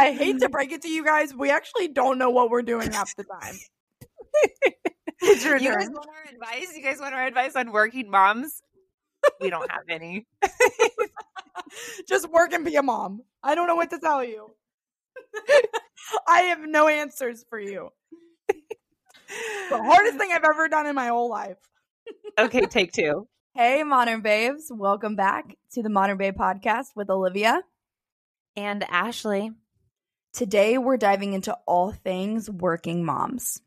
I hate to break it to you guys. We actually don't know what we're doing half the time. it's your you turn. guys want our advice? You guys want our advice on working moms? We don't have any. Just work and be a mom. I don't know what to tell you. I have no answers for you. the hardest thing I've ever done in my whole life. okay, take two. Hey, Modern Babes. Welcome back to the Modern Babe podcast with Olivia and Ashley. Today, we're diving into all things working moms.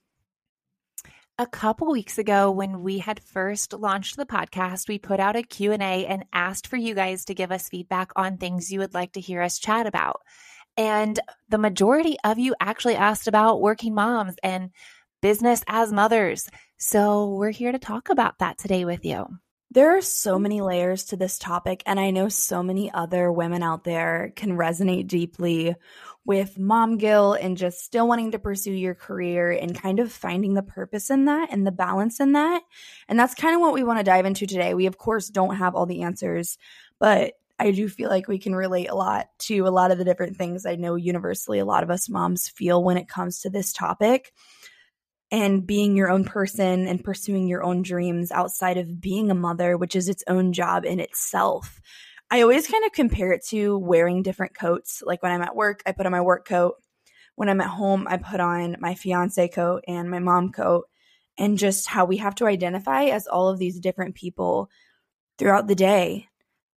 A couple weeks ago when we had first launched the podcast, we put out a Q&A and asked for you guys to give us feedback on things you would like to hear us chat about. And the majority of you actually asked about working moms and business as mothers. So we're here to talk about that today with you. There are so many layers to this topic, and I know so many other women out there can resonate deeply with mom guilt and just still wanting to pursue your career and kind of finding the purpose in that and the balance in that. And that's kind of what we want to dive into today. We, of course, don't have all the answers, but I do feel like we can relate a lot to a lot of the different things I know universally a lot of us moms feel when it comes to this topic. And being your own person and pursuing your own dreams outside of being a mother, which is its own job in itself. I always kind of compare it to wearing different coats. Like when I'm at work, I put on my work coat. When I'm at home, I put on my fiance coat and my mom coat. And just how we have to identify as all of these different people throughout the day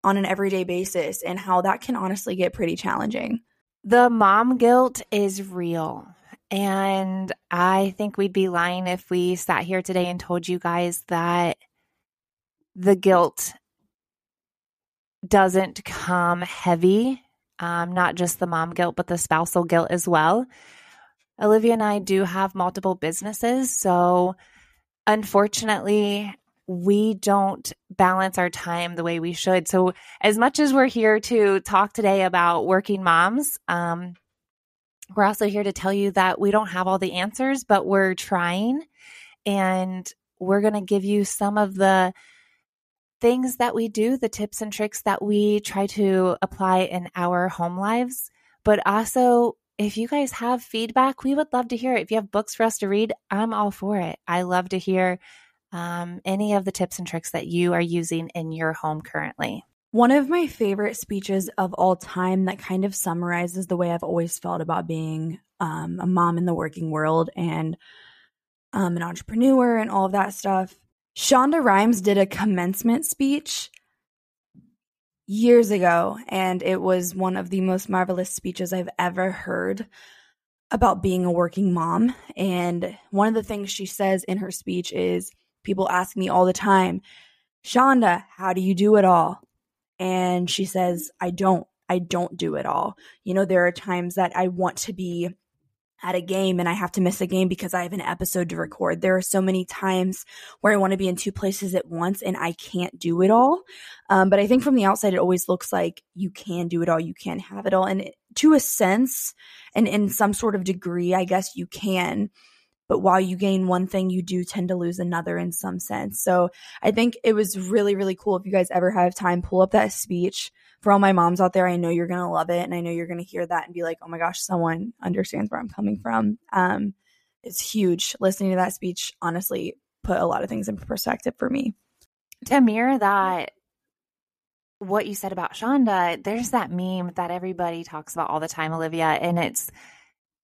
on an everyday basis, and how that can honestly get pretty challenging. The mom guilt is real. And I think we'd be lying if we sat here today and told you guys that the guilt doesn't come heavy, um, not just the mom guilt, but the spousal guilt as well. Olivia and I do have multiple businesses. So, unfortunately, we don't balance our time the way we should. So, as much as we're here to talk today about working moms, um, we're also here to tell you that we don't have all the answers, but we're trying. And we're going to give you some of the things that we do, the tips and tricks that we try to apply in our home lives. But also, if you guys have feedback, we would love to hear it. If you have books for us to read, I'm all for it. I love to hear um, any of the tips and tricks that you are using in your home currently. One of my favorite speeches of all time that kind of summarizes the way I've always felt about being um, a mom in the working world and um, an entrepreneur and all of that stuff Shonda Rhimes did a commencement speech years ago, and it was one of the most marvelous speeches I've ever heard about being a working mom. And one of the things she says in her speech is people ask me all the time, Shonda, how do you do it all? And she says, I don't. I don't do it all. You know, there are times that I want to be at a game and I have to miss a game because I have an episode to record. There are so many times where I want to be in two places at once and I can't do it all. Um, but I think from the outside, it always looks like you can do it all, you can have it all. And to a sense, and in some sort of degree, I guess you can. But while you gain one thing, you do tend to lose another in some sense. So I think it was really, really cool. If you guys ever have time, pull up that speech for all my moms out there, I know you're going to love it. And I know you're going to hear that and be like, oh my gosh, someone understands where I'm coming from. Um, it's huge. Listening to that speech, honestly, put a lot of things in perspective for me. To mirror that, what you said about Shonda, there's that meme that everybody talks about all the time, Olivia, and it's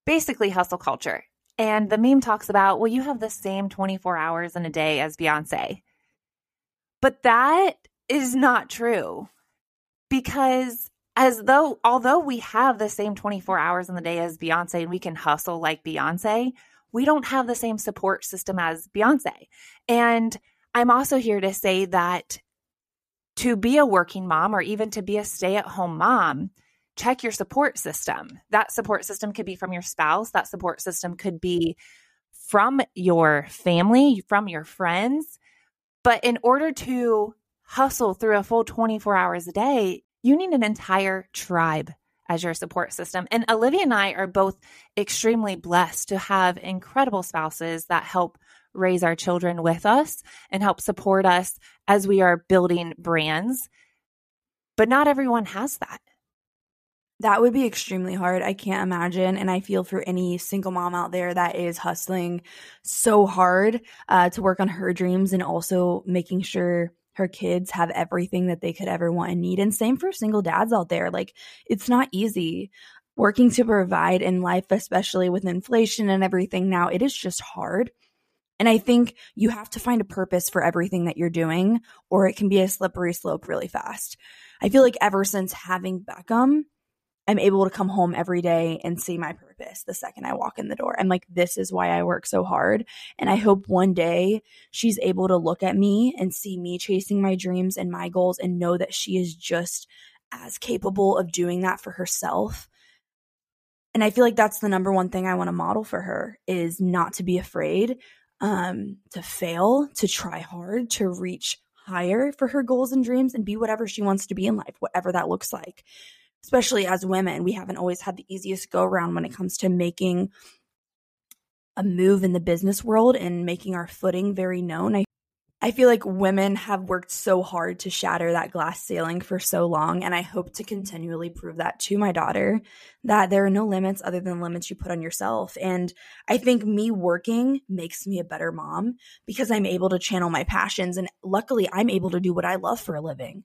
basically hustle culture. And the meme talks about, well, you have the same 24 hours in a day as Beyonce. But that is not true because as though although we have the same 24 hours in the day as Beyonce and we can hustle like Beyonce, we don't have the same support system as Beyonce. And I'm also here to say that to be a working mom or even to be a stay-at-home mom, check your support system. That support system could be from your spouse, that support system could be from your family, from your friends. But in order to hustle through a full 24 hours a day, you need an entire tribe as your support system. And Olivia and I are both extremely blessed to have incredible spouses that help raise our children with us and help support us as we are building brands. But not everyone has that. That would be extremely hard. I can't imagine. And I feel for any single mom out there that is hustling so hard uh, to work on her dreams and also making sure her kids have everything that they could ever want and need. And same for single dads out there. Like, it's not easy working to provide in life, especially with inflation and everything now. It is just hard. And I think you have to find a purpose for everything that you're doing, or it can be a slippery slope really fast. I feel like ever since having Beckham, I'm able to come home every day and see my purpose the second I walk in the door. I'm like, this is why I work so hard. And I hope one day she's able to look at me and see me chasing my dreams and my goals and know that she is just as capable of doing that for herself. And I feel like that's the number one thing I want to model for her is not to be afraid um, to fail, to try hard, to reach higher for her goals and dreams and be whatever she wants to be in life, whatever that looks like especially as women, we haven't always had the easiest go around when it comes to making a move in the business world and making our footing very known. I I feel like women have worked so hard to shatter that glass ceiling for so long. And I hope to continually prove that to my daughter that there are no limits other than limits you put on yourself. And I think me working makes me a better mom because I'm able to channel my passions. And luckily, I'm able to do what I love for a living.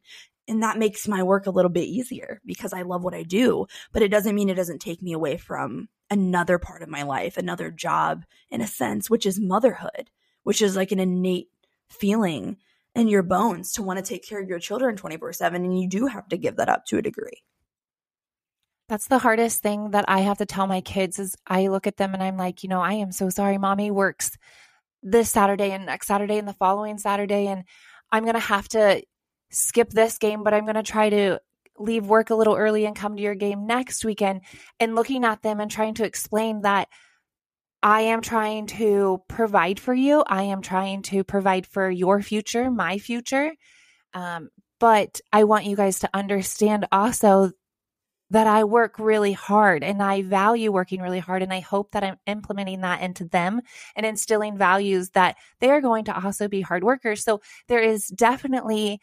And that makes my work a little bit easier because I love what I do. But it doesn't mean it doesn't take me away from another part of my life, another job in a sense, which is motherhood, which is like an innate feeling in your bones to want to take care of your children 24 7. And you do have to give that up to a degree. That's the hardest thing that I have to tell my kids is I look at them and I'm like, you know, I am so sorry. Mommy works this Saturday and next Saturday and the following Saturday. And I'm going to have to skip this game, but I'm going to try to leave work a little early and come to your game next weekend. And looking at them and trying to explain that I am trying to provide for you. I am trying to provide for your future, my future. Um, but I want you guys to understand also that I work really hard and I value working really hard. And I hope that I'm implementing that into them and instilling values that they are going to also be hard workers. So there is definitely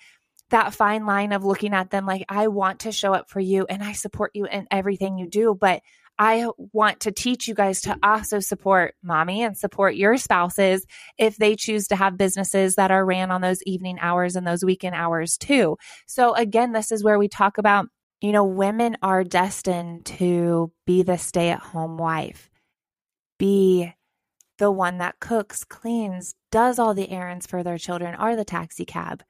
that fine line of looking at them like, I want to show up for you and I support you in everything you do. But I want to teach you guys to also support mommy and support your spouses if they choose to have businesses that are ran on those evening hours and those weekend hours too. So again, this is where we talk about, you know, women are destined to be the stay at home wife, be the one that cooks, cleans, does all the errands for their children, are the taxi cab.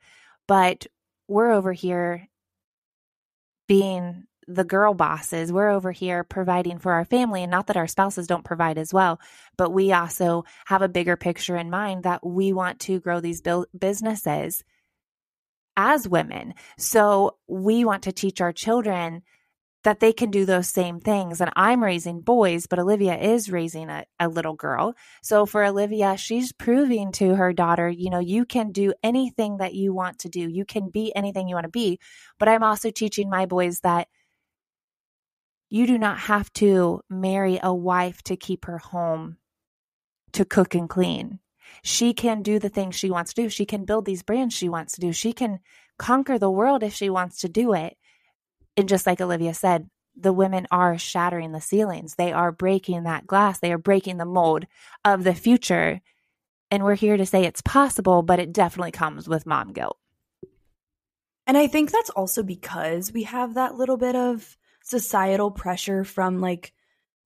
But we're over here being the girl bosses. We're over here providing for our family. And not that our spouses don't provide as well, but we also have a bigger picture in mind that we want to grow these businesses as women. So we want to teach our children that they can do those same things. And I'm raising boys, but Olivia is raising a, a, little girl. So for Olivia, she's proving to her daughter, you know, you can do anything that you want to do. You can be anything you want to be. But I'm also teaching my boys that you do not have to marry a wife to keep her home to cook and clean. She can do the things she wants to do. She can build these brands she wants to do. She can conquer the world if she wants to do it and just like Olivia said, the women are shattering the ceilings. They are breaking that glass. They are breaking the mold of the future. And we're here to say it's possible, but it definitely comes with mom guilt. And I think that's also because we have that little bit of societal pressure from like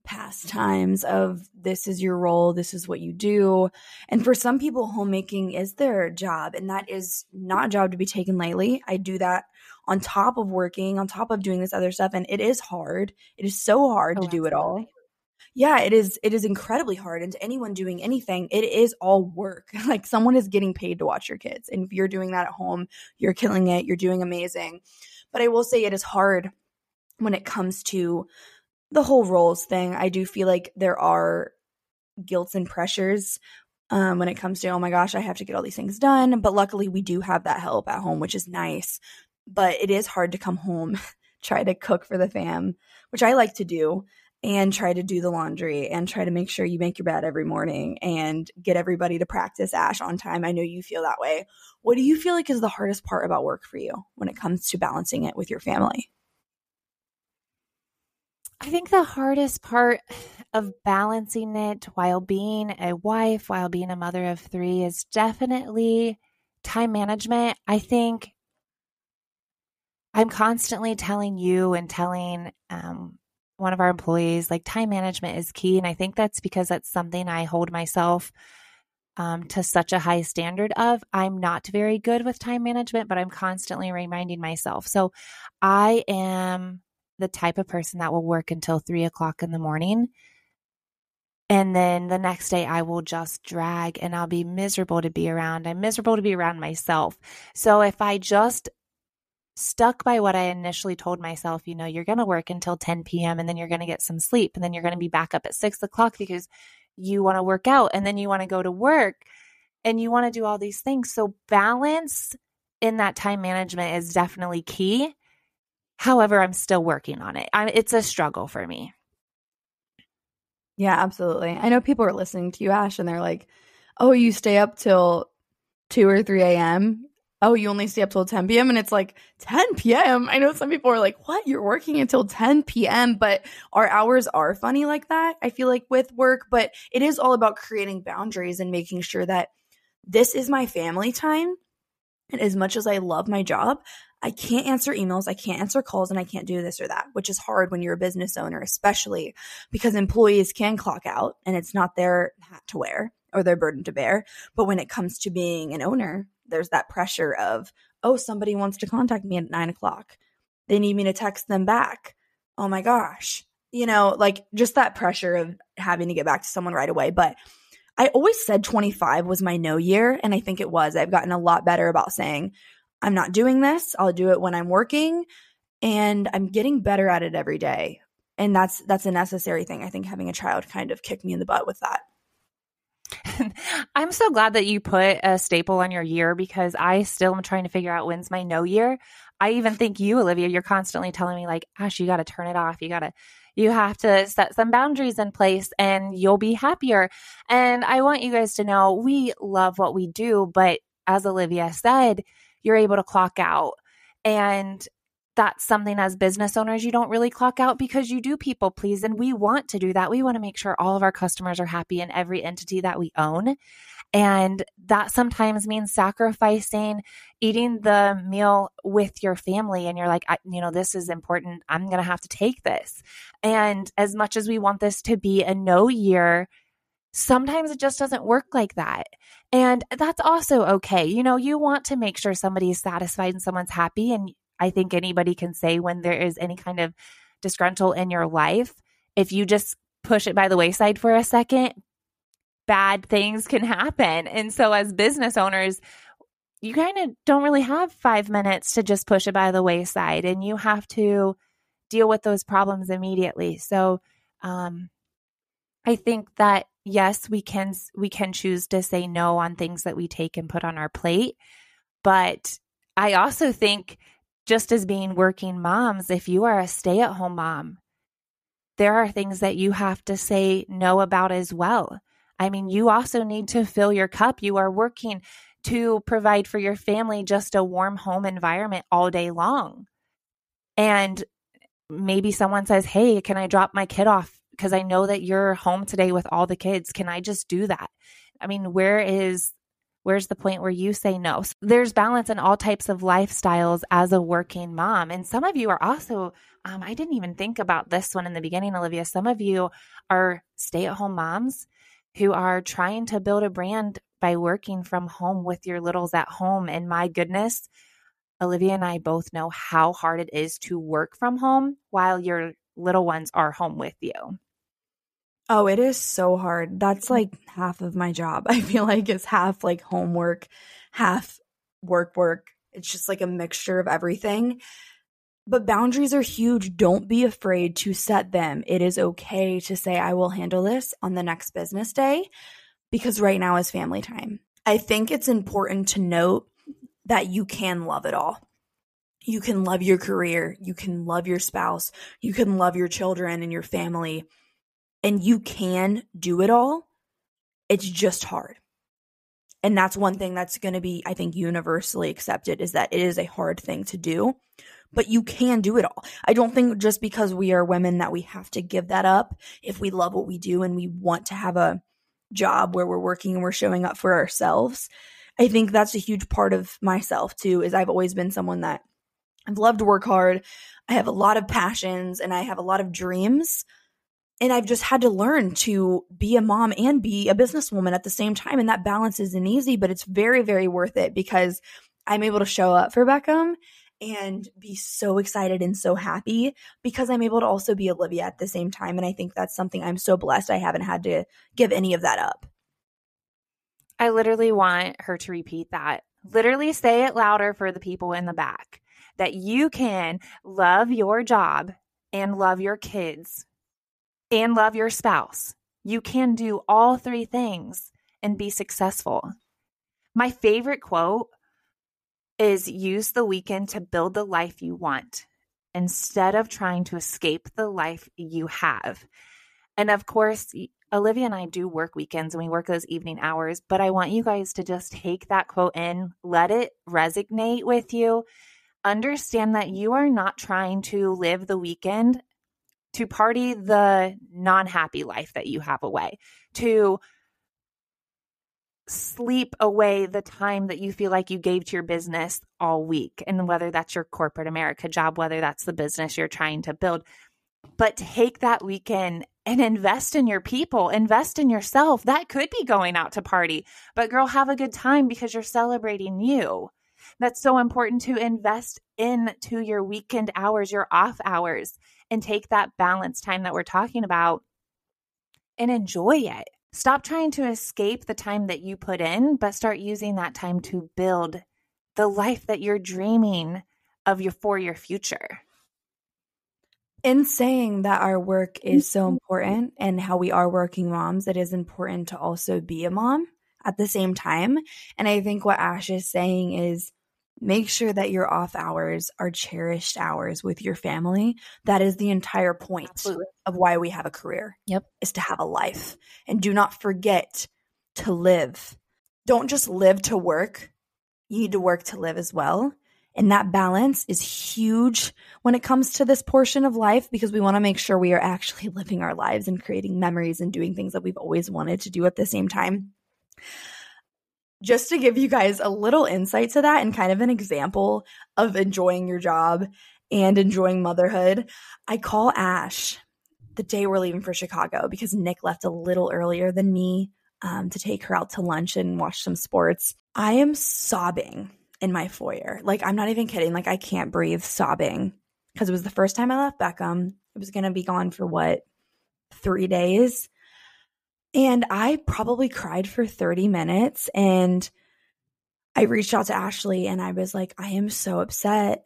past times of this is your role, this is what you do. And for some people, homemaking is their job, and that is not a job to be taken lightly. I do that on top of working, on top of doing this other stuff. And it is hard. It is so hard oh, to do absolutely. it all. Yeah, it is it is incredibly hard. And to anyone doing anything, it is all work. like someone is getting paid to watch your kids. And if you're doing that at home, you're killing it. You're doing amazing. But I will say it is hard when it comes to the whole roles thing. I do feel like there are guilts and pressures um, when it comes to, oh my gosh, I have to get all these things done. But luckily, we do have that help at home, which is nice but it is hard to come home, try to cook for the fam, which I like to do, and try to do the laundry and try to make sure you make your bed every morning and get everybody to practice Ash on time. I know you feel that way. What do you feel like is the hardest part about work for you when it comes to balancing it with your family? I think the hardest part of balancing it while being a wife, while being a mother of three, is definitely time management. I think I'm constantly telling you and telling um, one of our employees like time management is key. And I think that's because that's something I hold myself um, to such a high standard of. I'm not very good with time management, but I'm constantly reminding myself. So I am the type of person that will work until three o'clock in the morning. And then the next day I will just drag and I'll be miserable to be around. I'm miserable to be around myself. So if I just stuck by what I initially told myself, you know, you're going to work until 10 p.m. and then you're going to get some sleep and then you're going to be back up at six o'clock because you want to work out and then you want to go to work and you want to do all these things. So balance in that time management is definitely key. However, I'm still working on it. I, it's a struggle for me. Yeah, absolutely. I know people are listening to you, Ash, and they're like, oh, you stay up till 2 or 3 a.m. Oh, you only stay up till 10 p.m. And it's like 10 p.m. I know some people are like, what? You're working until 10 p.m. But our hours are funny like that, I feel like, with work. But it is all about creating boundaries and making sure that this is my family time. And as much as I love my job, I can't answer emails, I can't answer calls, and I can't do this or that, which is hard when you're a business owner, especially because employees can clock out and it's not their hat to wear or their burden to bear. But when it comes to being an owner, there's that pressure of, oh, somebody wants to contact me at nine o'clock. They need me to text them back. Oh my gosh. You know, like just that pressure of having to get back to someone right away. But I always said 25 was my no year. And I think it was. I've gotten a lot better about saying, I'm not doing this. I'll do it when I'm working. And I'm getting better at it every day. And that's that's a necessary thing. I think having a child kind of kicked me in the butt with that. I'm so glad that you put a staple on your year because I still am trying to figure out when's my no year. I even think you, Olivia, you're constantly telling me like, Ash, you got to turn it off. You got to, you have to set some boundaries in place and you'll be happier. And I want you guys to know we love what we do, but as Olivia said, you're able to clock out. And that's something as business owners you don't really clock out because you do people please and we want to do that. We want to make sure all of our customers are happy in every entity that we own. And that sometimes means sacrificing eating the meal with your family. And you're like, you know, this is important. I'm going to have to take this. And as much as we want this to be a no year, sometimes it just doesn't work like that. And that's also okay. You know, you want to make sure somebody is satisfied and someone's happy. And I think anybody can say when there is any kind of disgruntle in your life, if you just push it by the wayside for a second, bad things can happen. And so, as business owners, you kind of don't really have five minutes to just push it by the wayside, and you have to deal with those problems immediately. So, um, I think that yes, we can we can choose to say no on things that we take and put on our plate, but I also think just as being working moms, if you are a stay at home mom, there are things that you have to say no about as well. I mean, you also need to fill your cup. You are working to provide for your family just a warm home environment all day long. And maybe someone says, Hey, can I drop my kid off? Because I know that you're home today with all the kids. Can I just do that? I mean, where is Where's the point where you say no? So there's balance in all types of lifestyles as a working mom. And some of you are also, um, I didn't even think about this one in the beginning, Olivia. Some of you are stay at home moms who are trying to build a brand by working from home with your littles at home. And my goodness, Olivia and I both know how hard it is to work from home while your little ones are home with you. Oh, it is so hard. That's like half of my job. I feel like it's half like homework, half work work. It's just like a mixture of everything. But boundaries are huge. Don't be afraid to set them. It is okay to say, I will handle this on the next business day because right now is family time. I think it's important to note that you can love it all. You can love your career. You can love your spouse. You can love your children and your family and you can do it all. It's just hard. And that's one thing that's going to be, I think, universally accepted is that it is a hard thing to do, but you can do it all. I don't think just because we are women that we have to give that up if we love what we do and we want to have a job where we're working and we're showing up for ourselves. I think that's a huge part of myself too, is I've always been someone that I've loved to work hard. I have a lot of passions and I have a lot of dreams. And I've just had to learn to be a mom and be a businesswoman at the same time. And that balance isn't easy, but it's very, very worth it because I'm able to show up for Beckham and be so excited and so happy because I'm able to also be Olivia at the same time. And I think that's something I'm so blessed I haven't had to give any of that up. I literally want her to repeat that. Literally say it louder for the people in the back that you can love your job and love your kids and love your spouse. You can do all three things and be successful. My favorite quote is use the weekend to build the life you want instead of trying to escape the life you have. And of course, Olivia and I do work weekends and we work those evening hours, but I want you guys to just take that quote in, let it resonate with you. Understand that you are not trying to live the weekend to party the non happy life that you have away, to sleep away the time that you feel like you gave to your business all week. And whether that's your corporate America job, whether that's the business you're trying to build, but take that weekend and invest in your people, invest in yourself. That could be going out to party, but girl, have a good time because you're celebrating you. That's so important to invest into your weekend hours, your off hours, and take that balance time that we're talking about and enjoy it. Stop trying to escape the time that you put in, but start using that time to build the life that you're dreaming of your for your future. In saying that our work is so mm-hmm. important and how we are working moms, it is important to also be a mom at the same time. And I think what Ash is saying is make sure that your off hours are cherished hours with your family. That is the entire point Absolutely. of why we have a career. Yep. Is to have a life. And do not forget to live. Don't just live to work. You need to work to live as well. And that balance is huge when it comes to this portion of life because we want to make sure we are actually living our lives and creating memories and doing things that we've always wanted to do at the same time just to give you guys a little insight to that and kind of an example of enjoying your job and enjoying motherhood, I call Ash the day we're leaving for Chicago because Nick left a little earlier than me um, to take her out to lunch and watch some sports. I am sobbing in my foyer. Like, I'm not even kidding. Like, I can't breathe sobbing because it was the first time I left Beckham. It was going to be gone for what, three days? And I probably cried for 30 minutes. And I reached out to Ashley and I was like, I am so upset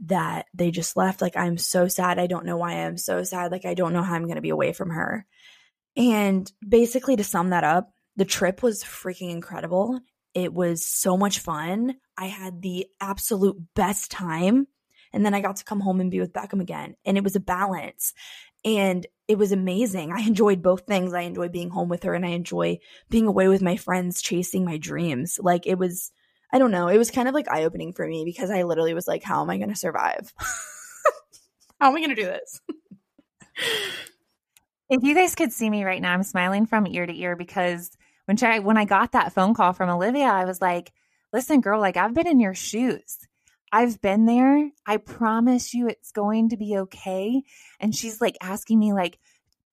that they just left. Like, I'm so sad. I don't know why I'm so sad. Like, I don't know how I'm going to be away from her. And basically, to sum that up, the trip was freaking incredible. It was so much fun. I had the absolute best time. And then I got to come home and be with Beckham again. And it was a balance. And it was amazing. I enjoyed both things. I enjoy being home with her and I enjoy being away with my friends, chasing my dreams. Like it was, I don't know, it was kind of like eye opening for me because I literally was like, how am I going to survive? how am I going to do this? if you guys could see me right now, I'm smiling from ear to ear because when I, when I got that phone call from Olivia, I was like, listen, girl, like I've been in your shoes. I've been there. I promise you it's going to be okay. And she's like asking me like,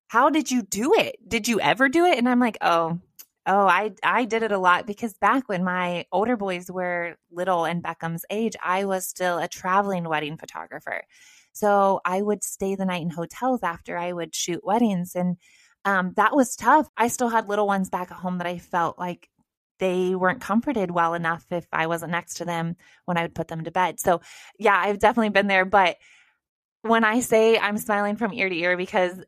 how did you do it? Did you ever do it? And I'm like, oh, oh, I I did it a lot because back when my older boys were little and Beckham's age, I was still a traveling wedding photographer. So I would stay the night in hotels after I would shoot weddings. And um, that was tough. I still had little ones back at home that I felt like they weren't comforted well enough if I wasn't next to them when I would put them to bed. So, yeah, I've definitely been there. But when I say I'm smiling from ear to ear, because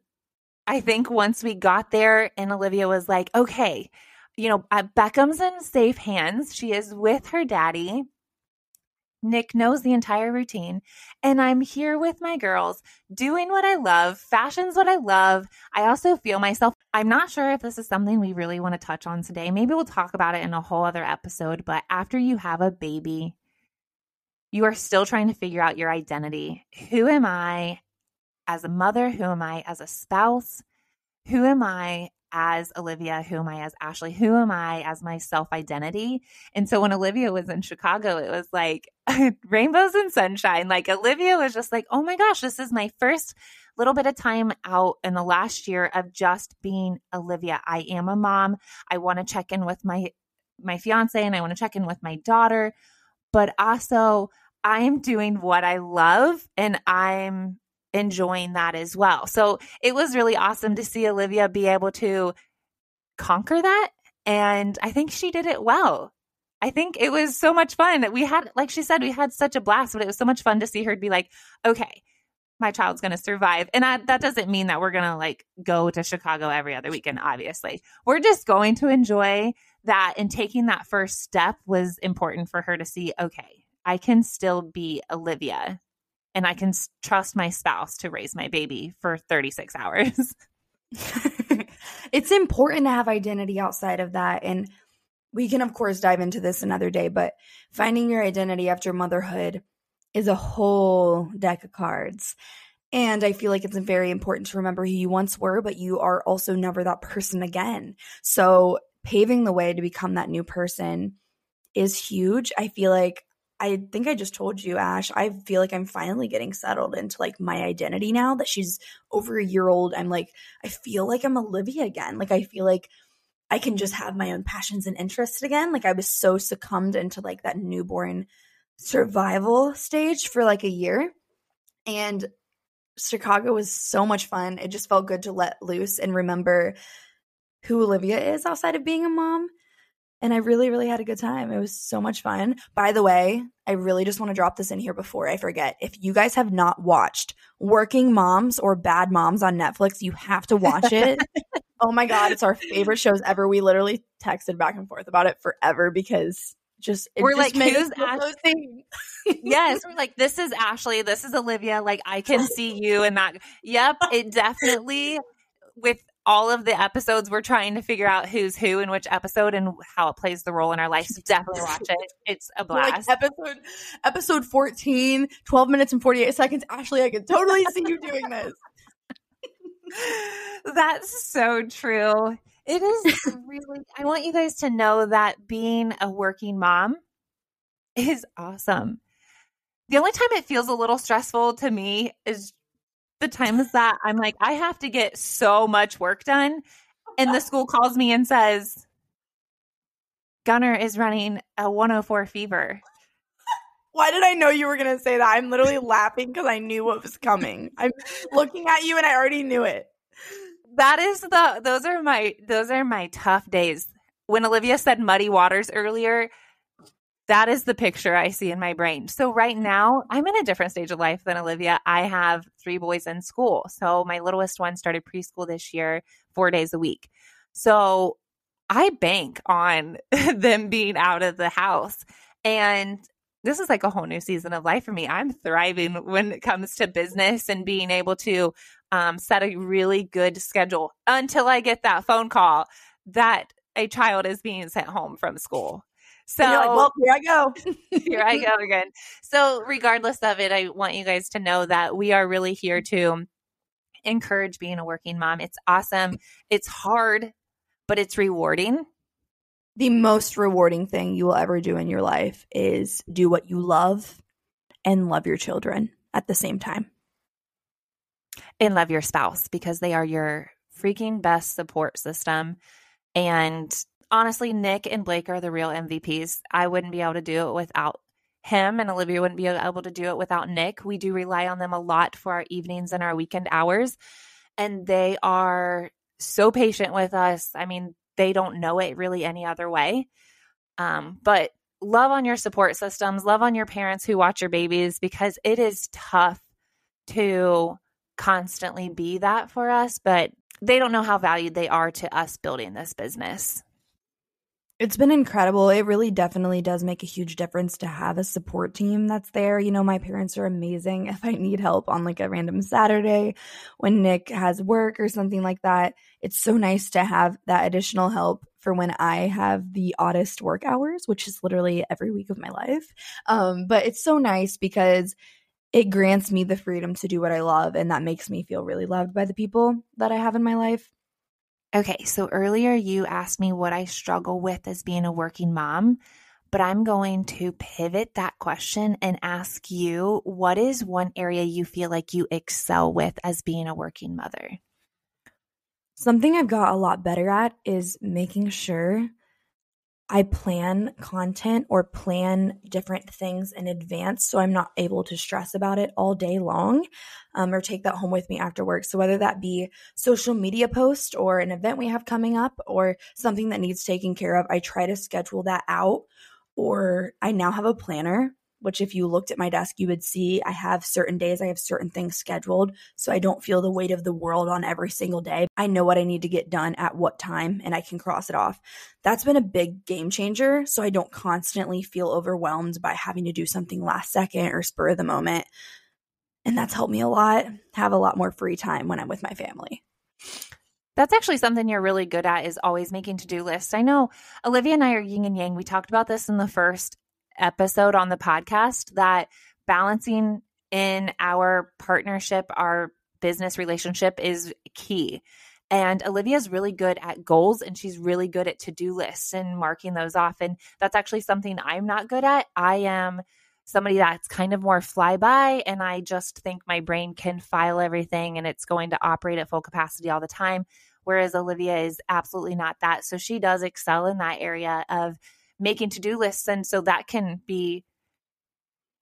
I think once we got there and Olivia was like, okay, you know, uh, Beckham's in safe hands. She is with her daddy. Nick knows the entire routine, and I'm here with my girls doing what I love. Fashion's what I love. I also feel myself I'm not sure if this is something we really want to touch on today. Maybe we'll talk about it in a whole other episode. But after you have a baby, you are still trying to figure out your identity. Who am I as a mother? Who am I as a spouse? Who am I as Olivia? Who am I as Ashley? Who am I as my self identity? And so when Olivia was in Chicago, it was like rainbows and sunshine. Like Olivia was just like, oh my gosh, this is my first little bit of time out in the last year of just being Olivia. I am a mom. I want to check in with my my fiance and I want to check in with my daughter, but also I'm doing what I love and I'm enjoying that as well. So it was really awesome to see Olivia be able to conquer that. And I think she did it well. I think it was so much fun. We had, like she said, we had such a blast, but it was so much fun to see her be like, okay, my child's going to survive. And I, that doesn't mean that we're going to like go to Chicago every other weekend, obviously. We're just going to enjoy that. And taking that first step was important for her to see, okay, I can still be Olivia and I can trust my spouse to raise my baby for 36 hours. it's important to have identity outside of that. And we can, of course, dive into this another day, but finding your identity after motherhood is a whole deck of cards. And I feel like it's very important to remember who you once were, but you are also never that person again. So paving the way to become that new person is huge. I feel like I think I just told you, Ash, I feel like I'm finally getting settled into like my identity now that she's over a year old. I'm like, I feel like I'm Olivia again. Like, I feel like I can just have my own passions and interests again. Like, I was so succumbed into like that newborn survival stage for like a year. And Chicago was so much fun. It just felt good to let loose and remember who Olivia is outside of being a mom and I really, really had a good time. It was so much fun. By the way, I really just want to drop this in here before I forget. If you guys have not watched Working Moms or Bad Moms on Netflix, you have to watch it. oh my God, it's our favorite shows ever. We literally texted back and forth about it forever because just we're just like who's Ashley? yes, we're like this is Ashley, this is Olivia. Like I can see you and that. Yep, it definitely with all of the episodes we're trying to figure out who's who in which episode and how it plays the role in our life. So definitely watch it. It's a blast. Like episode episode 14, 12 minutes and 48 seconds. Ashley, I can totally see you doing this. That's so true. It is really I want you guys to know that being a working mom is awesome. The only time it feels a little stressful to me is the times that I'm like, I have to get so much work done. And the school calls me and says, Gunner is running a 104 fever. Why did I know you were going to say that? I'm literally laughing because I knew what was coming. I'm looking at you and I already knew it. That is the, those are my, those are my tough days. When Olivia said muddy waters earlier, that is the picture I see in my brain. So right now, I'm in a different stage of life than Olivia. I have three boys in school. So my littlest one started preschool this year, four days a week. So I bank on them being out of the house. And this is like a whole new season of life for me. I'm thriving when it comes to business and being able to um, set a really good schedule until I get that phone call that a child is being sent home from school. So, like, well, here I go. here I go again. So, regardless of it, I want you guys to know that we are really here to encourage being a working mom. It's awesome. It's hard, but it's rewarding. The most rewarding thing you will ever do in your life is do what you love and love your children at the same time. And love your spouse because they are your freaking best support system. And honestly, Nick and Blake are the real MVPs. I wouldn't be able to do it without him, and Olivia wouldn't be able to do it without Nick. We do rely on them a lot for our evenings and our weekend hours, and they are so patient with us. I mean, they don't know it really any other way. Um, but love on your support systems, love on your parents who watch your babies because it is tough to constantly be that for us, but they don't know how valued they are to us building this business. It's been incredible. It really definitely does make a huge difference to have a support team that's there. You know, my parents are amazing. If I need help on like a random Saturday when Nick has work or something like that, it's so nice to have that additional help for when I have the oddest work hours, which is literally every week of my life. Um, but it's so nice because it grants me the freedom to do what I love, and that makes me feel really loved by the people that I have in my life. Okay, so earlier you asked me what I struggle with as being a working mom, but I'm going to pivot that question and ask you what is one area you feel like you excel with as being a working mother? Something I've got a lot better at is making sure I plan content or plan different things in advance so I'm not able to stress about it all day long um, or take that home with me after work. So, whether that be social media post or an event we have coming up or something that needs taken care of, I try to schedule that out. Or I now have a planner which if you looked at my desk, you would see I have certain days, I have certain things scheduled. So I don't feel the weight of the world on every single day. I know what I need to get done at what time and I can cross it off. That's been a big game changer. So I don't constantly feel overwhelmed by having to do something last second or spur of the moment. And that's helped me a lot, have a lot more free time when I'm with my family. That's actually something you're really good at is always making to-do lists. I know Olivia and I are yin and yang. We talked about this in the first episode on the podcast that balancing in our partnership, our business relationship is key. And Olivia's really good at goals and she's really good at to do lists and marking those off. And that's actually something I'm not good at. I am somebody that's kind of more flyby and I just think my brain can file everything and it's going to operate at full capacity all the time. Whereas Olivia is absolutely not that. So she does excel in that area of making to-do lists and so that can be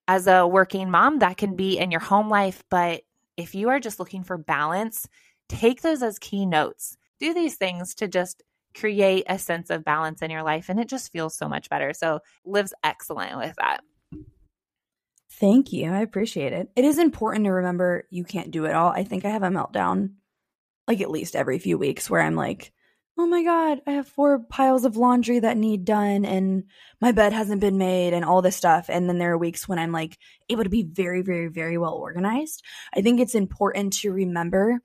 as a working mom that can be in your home life but if you are just looking for balance take those as key notes do these things to just create a sense of balance in your life and it just feels so much better. So lives excellent with that. Thank you i appreciate it. It is important to remember you can't do it all. I think i have a meltdown like at least every few weeks where i'm like oh my god, I have four piles of laundry that need done and my bed hasn't been made and all this stuff. And then there are weeks when I'm like able to be very, very, very well organized. I think it's important to remember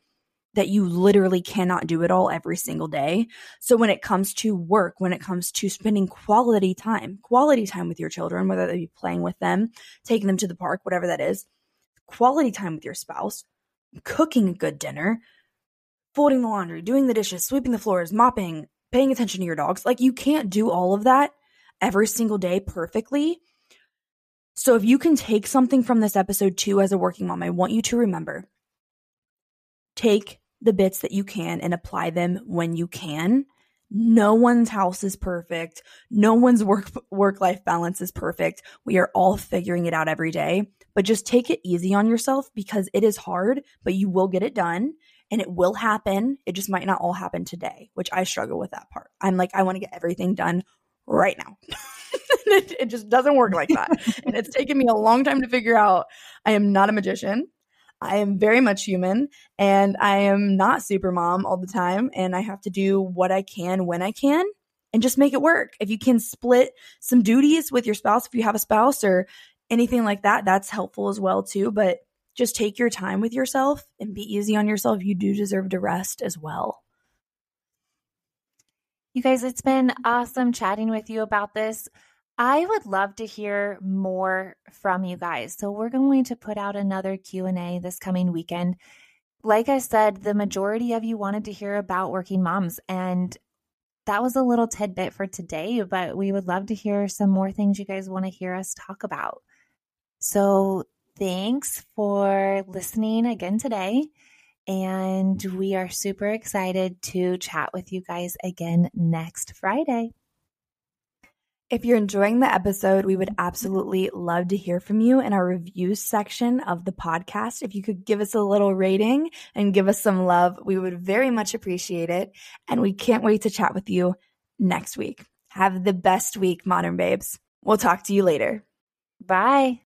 that you literally cannot do it all every single day. So when it comes to work, when it comes to spending quality time, quality time with your children, whether they be playing with them, taking them to the park, whatever that is, quality time with your spouse, cooking a good dinner, folding the laundry, doing the dishes, sweeping the floors, mopping, paying attention to your dogs. Like you can't do all of that every single day perfectly. So if you can take something from this episode too as a working mom, I want you to remember take the bits that you can and apply them when you can. No one's house is perfect. No one's work work life balance is perfect. We are all figuring it out every day, but just take it easy on yourself because it is hard, but you will get it done and it will happen. It just might not all happen today, which I struggle with that part. I'm like, I want to get everything done right now. it, it just doesn't work like that. and it's taken me a long time to figure out I am not a magician. I am very much human and I am not super mom all the time. And I have to do what I can when I can and just make it work. If you can split some duties with your spouse, if you have a spouse or anything like that, that's helpful as well too. But just take your time with yourself and be easy on yourself. You do deserve to rest as well. You guys, it's been awesome chatting with you about this. I would love to hear more from you guys. So we're going to put out another Q&A this coming weekend. Like I said, the majority of you wanted to hear about working moms and that was a little tidbit for today, but we would love to hear some more things you guys want to hear us talk about. So Thanks for listening again today. And we are super excited to chat with you guys again next Friday. If you're enjoying the episode, we would absolutely love to hear from you in our reviews section of the podcast. If you could give us a little rating and give us some love, we would very much appreciate it. And we can't wait to chat with you next week. Have the best week, Modern Babes. We'll talk to you later. Bye.